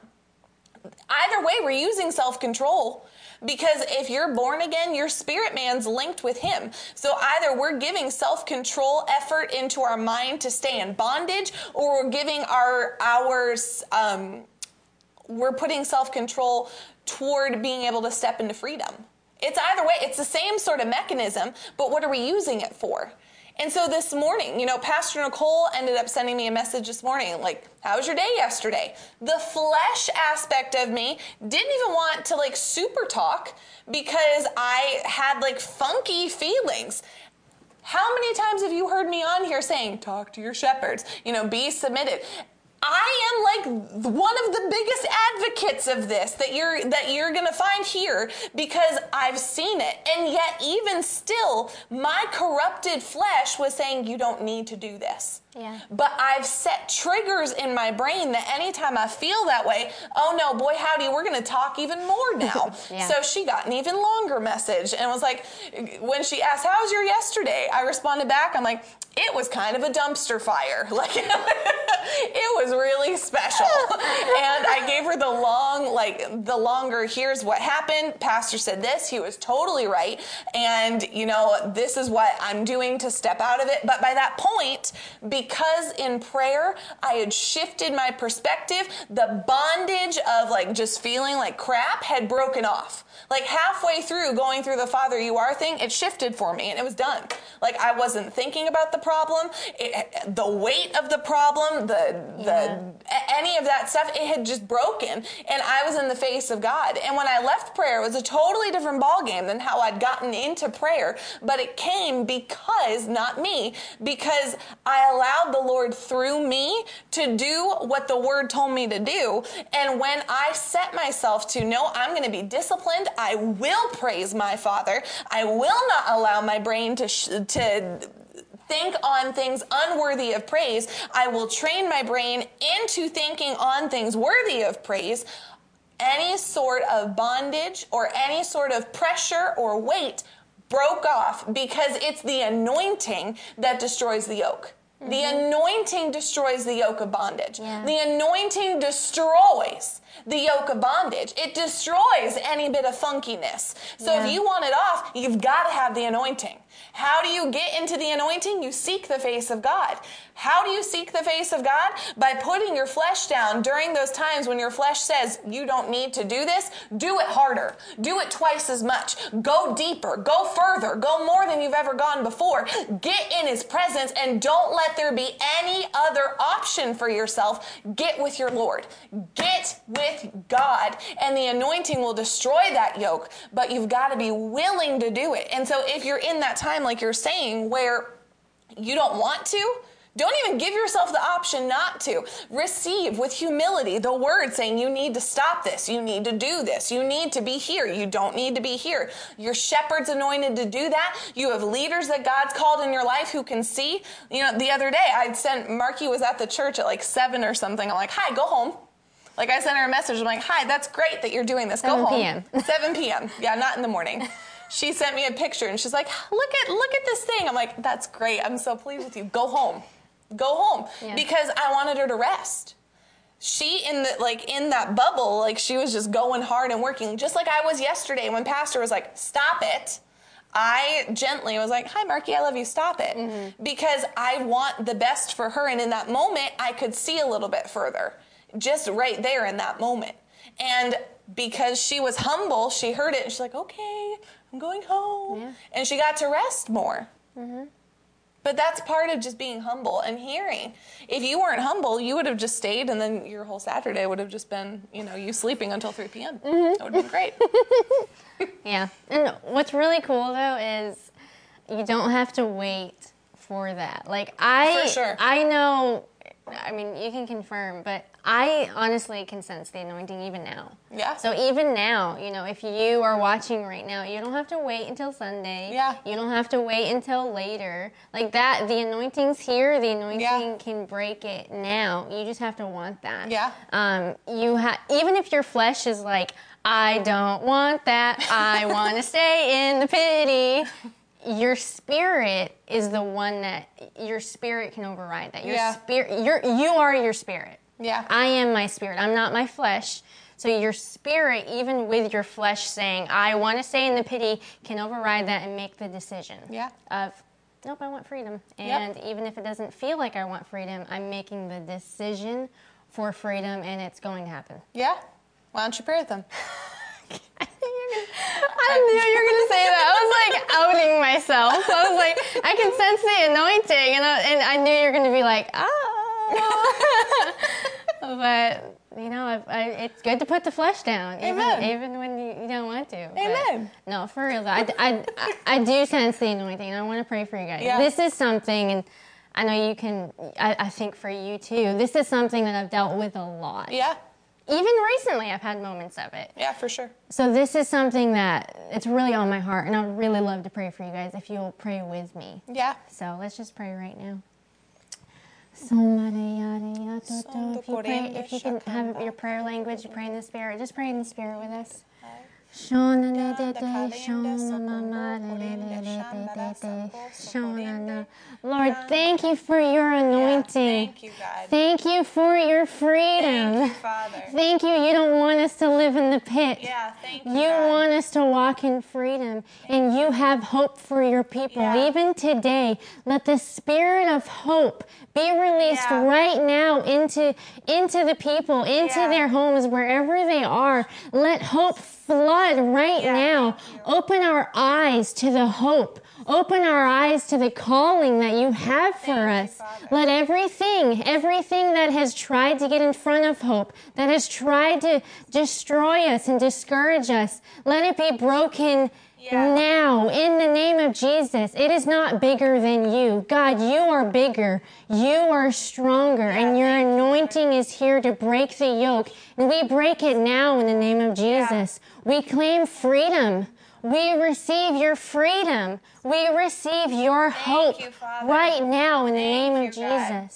Either way we're using self-control because if you're born again your spirit man's linked with him. So either we're giving self-control effort into our mind to stay in bondage or we're giving our ours um, we're putting self-control toward being able to step into freedom. It's either way it's the same sort of mechanism but what are we using it for and so this morning, you know, Pastor Nicole ended up sending me a message this morning like, How was your day yesterday? The flesh aspect of me didn't even want to like super talk because I had like funky feelings. How many times have you heard me on here saying, Talk to your shepherds, you know, be submitted? I am like one of the biggest advocates of this that you're that you're going to find here because I've seen it. And yet even still my corrupted flesh was saying you don't need to do this. Yeah. But I've set triggers in my brain that anytime I feel that way, oh no, boy howdy, we're going to talk even more now. Yeah. So she got an even longer message and was like when she asked how was your yesterday? I responded back I'm like it was kind of a dumpster fire. Like it was really special. and I gave her the long, like the longer, here's what happened. Pastor said this, he was totally right. And, you know, this is what I'm doing to step out of it. But by that point, because in prayer, I had shifted my perspective, the bondage of like just feeling like crap had broken off. Like halfway through going through the Father You Are thing, it shifted for me and it was done. Like I wasn't thinking about the problem, it, the weight of the problem, the the a- any of that stuff, it had just broken, and I was in the face of God. And when I left prayer, it was a totally different ballgame than how I'd gotten into prayer. But it came because not me, because I allowed the Lord through me to do what the Word told me to do. And when I set myself to no, I'm going to be disciplined. I will praise my Father. I will not allow my brain to sh- to think on things unworthy of praise. I will train my brain into thinking on things worthy of praise. Any sort of bondage or any sort of pressure or weight broke off because it's the anointing that destroys the yoke. Mm-hmm. The anointing destroys the yoke of bondage. Yeah. The anointing destroys the yoke of bondage. It destroys any bit of funkiness. So yeah. if you want it off, you've got to have the anointing. How do you get into the anointing? You seek the face of God. How do you seek the face of God? By putting your flesh down during those times when your flesh says, you don't need to do this. Do it harder. Do it twice as much. Go deeper. Go further. Go more than you've ever gone before. Get in His presence and don't let there be any other option for yourself. Get with your Lord. Get with God. And the anointing will destroy that yoke, but you've got to be willing to do it. And so if you're in that time, like you're saying, where you don't want to, don't even give yourself the option not to. Receive with humility the word saying you need to stop this, you need to do this, you need to be here, you don't need to be here. Your shepherd's anointed to do that. You have leaders that God's called in your life who can see. You know, the other day I'd sent Marky was at the church at like seven or something. I'm like, hi, go home. Like I sent her a message. I'm like, hi, that's great that you're doing this. Go 7 home. p.m. 7 p.m. Yeah, not in the morning. She sent me a picture and she's like, look at look at this thing. I'm like, that's great. I'm so pleased with you. Go home go home yeah. because I wanted her to rest. She in the like in that bubble, like she was just going hard and working, just like I was yesterday when Pastor was like, "Stop it." I gently was like, "Hi, Marky, I love you. Stop it," mm-hmm. because I want the best for her, and in that moment, I could see a little bit further, just right there in that moment, and because she was humble, she heard it, and she's like, "Okay, I'm going home," yeah. and she got to rest more. Mm-hmm. But that's part of just being humble and hearing. If you weren't humble, you would have just stayed, and then your whole Saturday would have just been, you know, you sleeping until 3 p.m. Mm-hmm. That would have been great. yeah. And what's really cool, though, is you don't have to wait for that. Like, I, sure. I know I mean, you can confirm, but I honestly can sense the anointing even now. Yeah. So even now, you know, if you are watching right now, you don't have to wait until Sunday. Yeah. You don't have to wait until later. Like that, the anointing's here. The anointing yeah. can break it now. You just have to want that. Yeah. Um, you have even if your flesh is like, I don't want that. I want to stay in the pity your spirit is the one that your spirit can override that. Your yeah. spirit you are your spirit. Yeah. I am my spirit. I'm not my flesh. So your spirit, even with your flesh saying, I want to stay in the pity, can override that and make the decision. Yeah. Of nope, I want freedom. And yep. even if it doesn't feel like I want freedom, I'm making the decision for freedom and it's going to happen. Yeah. Why don't you pray with them? I knew you were gonna say that. I was like outing myself. I was like, I can sense the anointing, and I, and I knew you were gonna be like, oh. but you know, I, I, it's good to put the flesh down, even, even when you, you, don't want to. Amen. But no, for real, I, I, I, do sense the anointing, I want to pray for you guys. Yeah. This is something, and I know you can. I, I think for you too, this is something that I've dealt with a lot. Yeah even recently I've had moments of it. Yeah, for sure. So this is something that it's really on my heart and I would really love to pray for you guys if you'll pray with me. Yeah. So let's just pray right now. If you pray, if you can have your prayer language, you pray in the spirit. Just pray in the spirit with us. Lord, thank you for your anointing. thank you, God. Thank you for your freedom. Thank you, Father. Thank you. You don't want us to live in the pit. Yeah, thank you. You God. want us to walk in freedom, and you have hope for your people. Yeah. Even today, let the spirit of hope be released Yeah. right now into into the people, into Yeah. their homes, wherever they are. Let hope flood right Yeah, now. Open our eyes to the hope. Open our eyes to the calling that you have for us. Let everything, everything that has tried to get in front of hope, that has tried to destroy us and discourage us, let it be broken Yeah. now in the name of Jesus. It is not bigger than you. God, you are bigger. You are stronger, and your thank you, anointing is here to break the yoke. And we break it now in the name of Jesus. We claim freedom. We receive your freedom. We receive your hope you, right now in the name you, of God.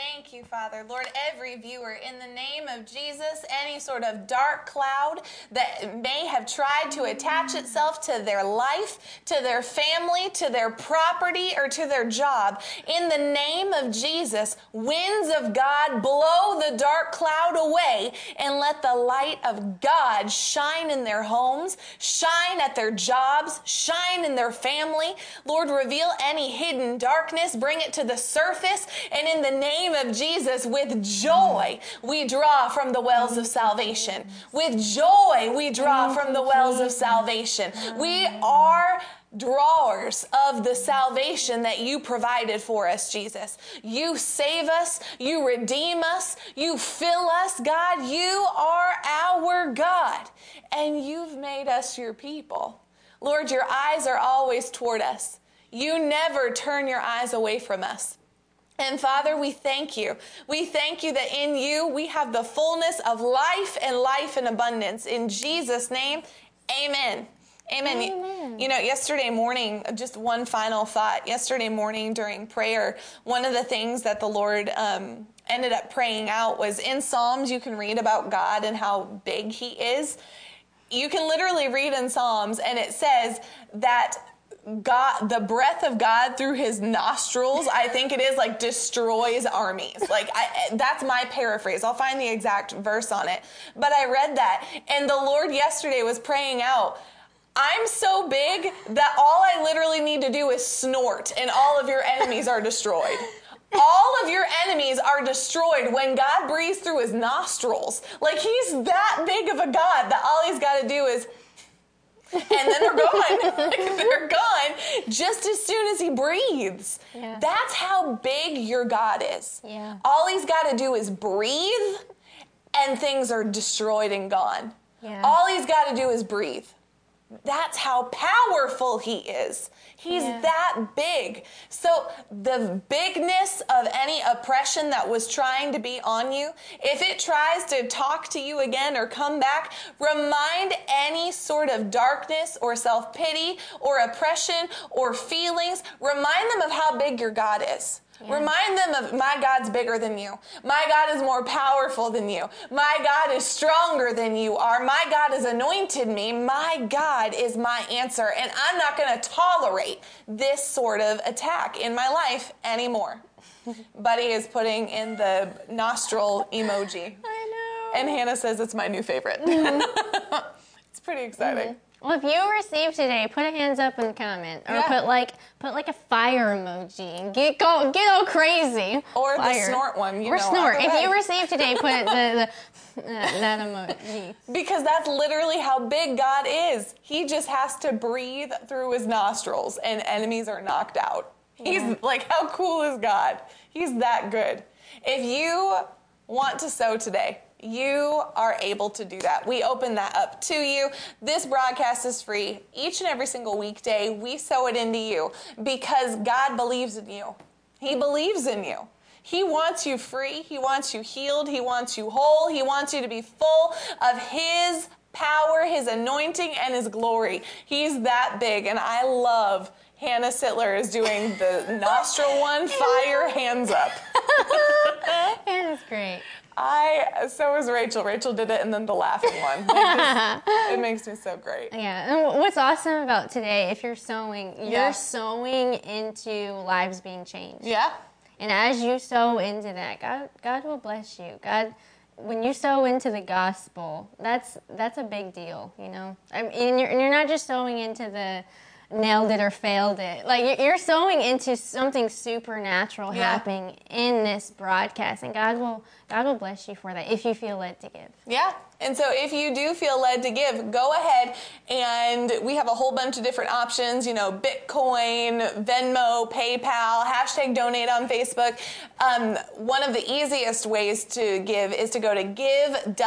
Thank you, Father. Lord, every viewer, in the name of Jesus, any sort of dark cloud that may have tried to attach itself to their life, to their family, to their property, or to their job, in the name of Jesus, winds of God blow the dark cloud away and let the light of God shine in their homes, shine at their jobs, shine in their family. Lord, reveal any hidden darkness, bring it to the surface, and in the name of Jesus, with joy, we draw from the wells of salvation. With joy, we draw from the wells of salvation. We are drawers of the salvation that you provided for us, Jesus. You save us, you redeem us, you fill us, God. You are our God, and you've made us your people. Lord, your eyes are always toward us. You never turn your eyes away from us. And Father, we thank you. We thank you that in you we have the fullness of life and life in abundance. In Jesus' name, amen. Amen. You- Amen. You know, yesterday morning, just one final thought. Yesterday morning during prayer, one of the things that the Lord um, ended up praying out was in Psalms, you can read about God and how big He is. You can literally read in Psalms, and it says that God, the breath of God through his nostrils, I think it is like destroys armies. Like I, that's my paraphrase. I'll find the exact verse on it. But I read that and the Lord yesterday was praying out, I'm so big that all I literally need to do is snort and all of your enemies are destroyed. All of your enemies are destroyed when God breathes through his nostrils. Like he's that big of a God that all he's got to do is and then they're gone. They're gone just as soon as he breathes. Yeah. That's how big your God is. Yeah. All he's got to do is breathe, and things are destroyed and gone. Yeah. All he's got to do is breathe. That's how powerful he is. He's Yeah. that big. So, the bigness of any oppression that was trying to be on you, if it tries to talk to you again or come back, remind any sort of darkness or self pity or oppression or feelings, remind them of how big your God is. Yeah. Remind them of my God's bigger than you. My God is more powerful than you. My God is stronger than you are. My God has anointed me. My God is my answer. And I'm not going to tolerate this sort of attack in my life anymore. Buddy is putting in the nostril emoji. I know. And Hannah says it's my new favorite. Mm-hmm. it's pretty exciting. Mm-hmm. Well, if you received today, put a hands up in the comment, or Yeah. put like put like a fire emoji and get go get all crazy. Or the snort one, you or know, snort. If way. you received today, put the, the that, that emoji. Because that's literally how big God is. He just has to breathe through his nostrils and enemies are knocked out. He's like, how cool is God? He's that good. If you want to sow today, you are able to do that. We open that up to you. This broadcast is free. Each and every single weekday, we sow it into you because God believes in you. He believes in you. He wants you free. He wants you healed. He wants you whole. He wants you to be full of His power, His anointing, and His glory. He's that big. And I love Hannah Sittler is doing the nostril one, fire, hands up. That's great. I, so is Rachel. Rachel did it and then the laughing one. Like, this- it makes me so great. Yeah, and what's awesome about today, if you're sowing, you're Yeah. sowing into lives being changed. Yeah. And as you sow into that, God, God will bless you. God, when you sow into the gospel, that's that's a big deal, you know. I mean, and you're, and you're not just sowing into the nailed it or failed it. Like you're- you're sowing into something supernatural Yeah. happening in this broadcast, and God will God will bless you for that if you feel led to give. Yeah. And so if you do feel led to give, go ahead and we have a whole bunch of different options, you know, Bitcoin, Venmo, PayPal, hashtag donate on Facebook. Um, one of the easiest ways to give is to go to giveww.org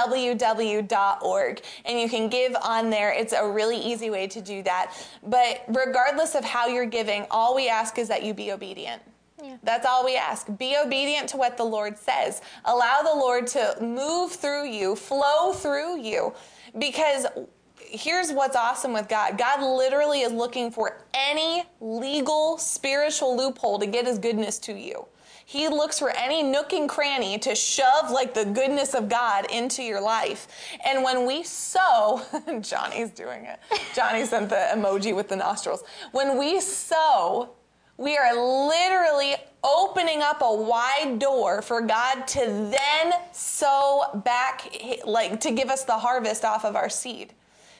and you can give on there. It's a really easy way to do that. But regardless of how you're giving, all we ask is that you be obedient. Yeah. That's all we ask. Be obedient to what the Lord says. Allow the Lord to move through you, flow through you, because here's what's awesome with God God literally is looking for any legal, spiritual loophole to get his goodness to you. He looks for any nook and cranny to shove like the goodness of God into your life. And when we sow, Johnny's doing it. Johnny sent the emoji with the nostrils. When we sow, we are literally opening up a wide door for God to then sow back, like to give us the harvest off of our seed.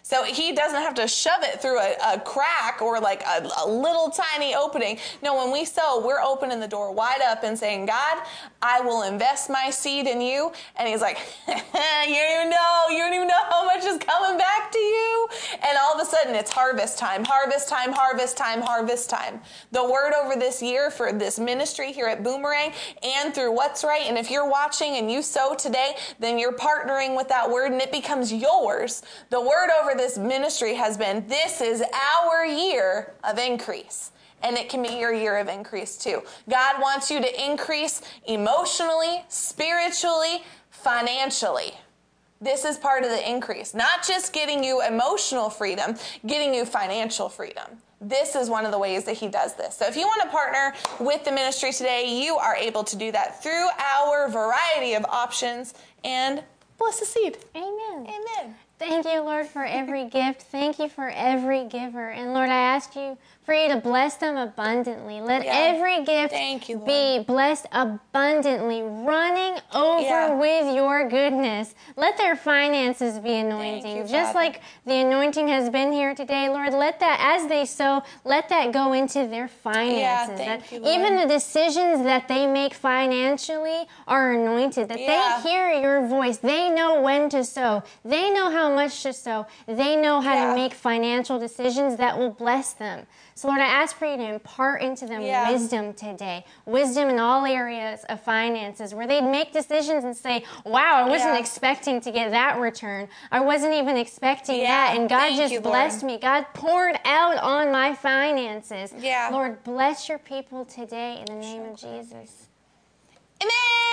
So he doesn't have to shove it through a, a crack or like a, a, little tiny opening. No, when we sow, we're opening the door wide up and saying, God, I will invest my seed in you. And he's like, you don't even know, you don't even know how much is coming back to you. And all of a sudden it's harvest time, harvest time, harvest time, harvest time. The word over this year for this ministry here at Boomerang and through What's Right. And if you're watching and you sow today, then you're partnering with that word and it becomes yours. The word over this ministry has been this is our year of increase. And it can be your year of increase too. God wants you to increase emotionally, spiritually, financially. This is part of the increase. Not just getting you emotional freedom, getting you financial freedom. This is one of the ways that he does this. So if you want to partner with the ministry today, you are able to do that through our variety of options and bless the seed. Amen. Amen. Thank you, Lord, for every gift. Thank you for every giver. And Lord, I ask you for you to bless them abundantly. Let yeah. every gift you, be blessed abundantly, running over yeah. with your goodness. Let their finances be anointing. You, Just Father. like the anointing has been here today, Lord, let that, as they sow, let that go into their finances. Yeah, you, even the decisions that they make financially are anointed, that they hear your voice. They know when to sow, they know how much to sow, they know how to make financial decisions that will bless them. So, Lord, I ask for you to impart into them yeah. wisdom today, wisdom in all areas of finances, where they'd make decisions and say, Wow, I wasn't yeah. expecting to get that return. I wasn't even expecting yeah. that. And God Thank just you, blessed me. God poured out on my finances. Yeah. Lord, bless your people today in the name of Jesus. Amen.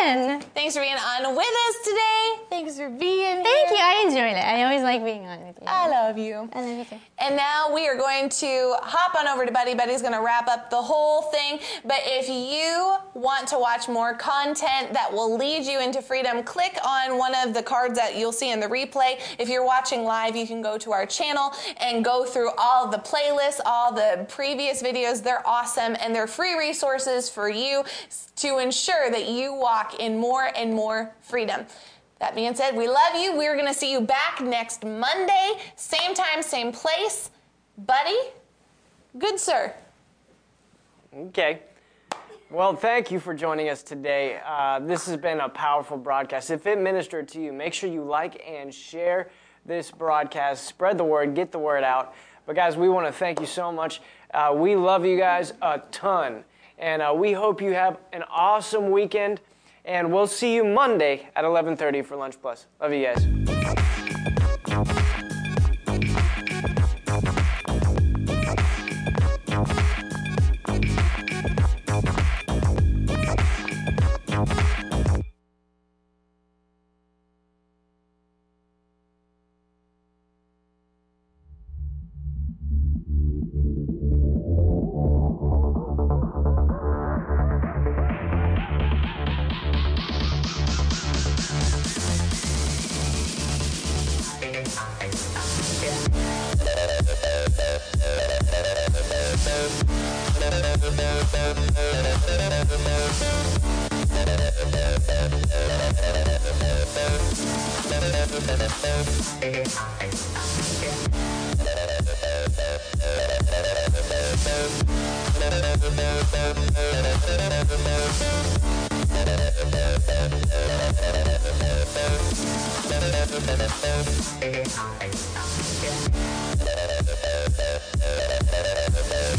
Amen. Thanks for being on with us today. Thanks for being Thank here. you. I enjoyed it. I always like being on with you. I love you. I love you too. And now we are going to hop on over to Buddy. Buddy's going to wrap up the whole thing. But if you want to watch more content that will lead you into freedom, click on one of the cards that you'll see in the replay. If you're watching live, you can go to our channel and go through all the playlists, all the previous videos. They're awesome and they're free resources for you to ensure that you walk in more and more freedom. That being said, we love you. We're going to see you back next Monday, same time, same place. Buddy, good sir. Okay. Well, thank you for joining us today. Uh, this has been a powerful broadcast. If it ministered to you, make sure you like and share this broadcast. Spread the word, get the word out. But, guys, we want to thank you so much. Uh, we love you guys a ton. And uh, we hope you have an awesome weekend. And we'll see you Monday at 11:30 for Lunch Plus. Love you guys. Yeah.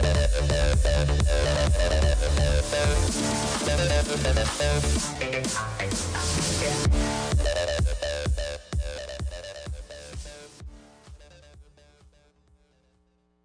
Yeah.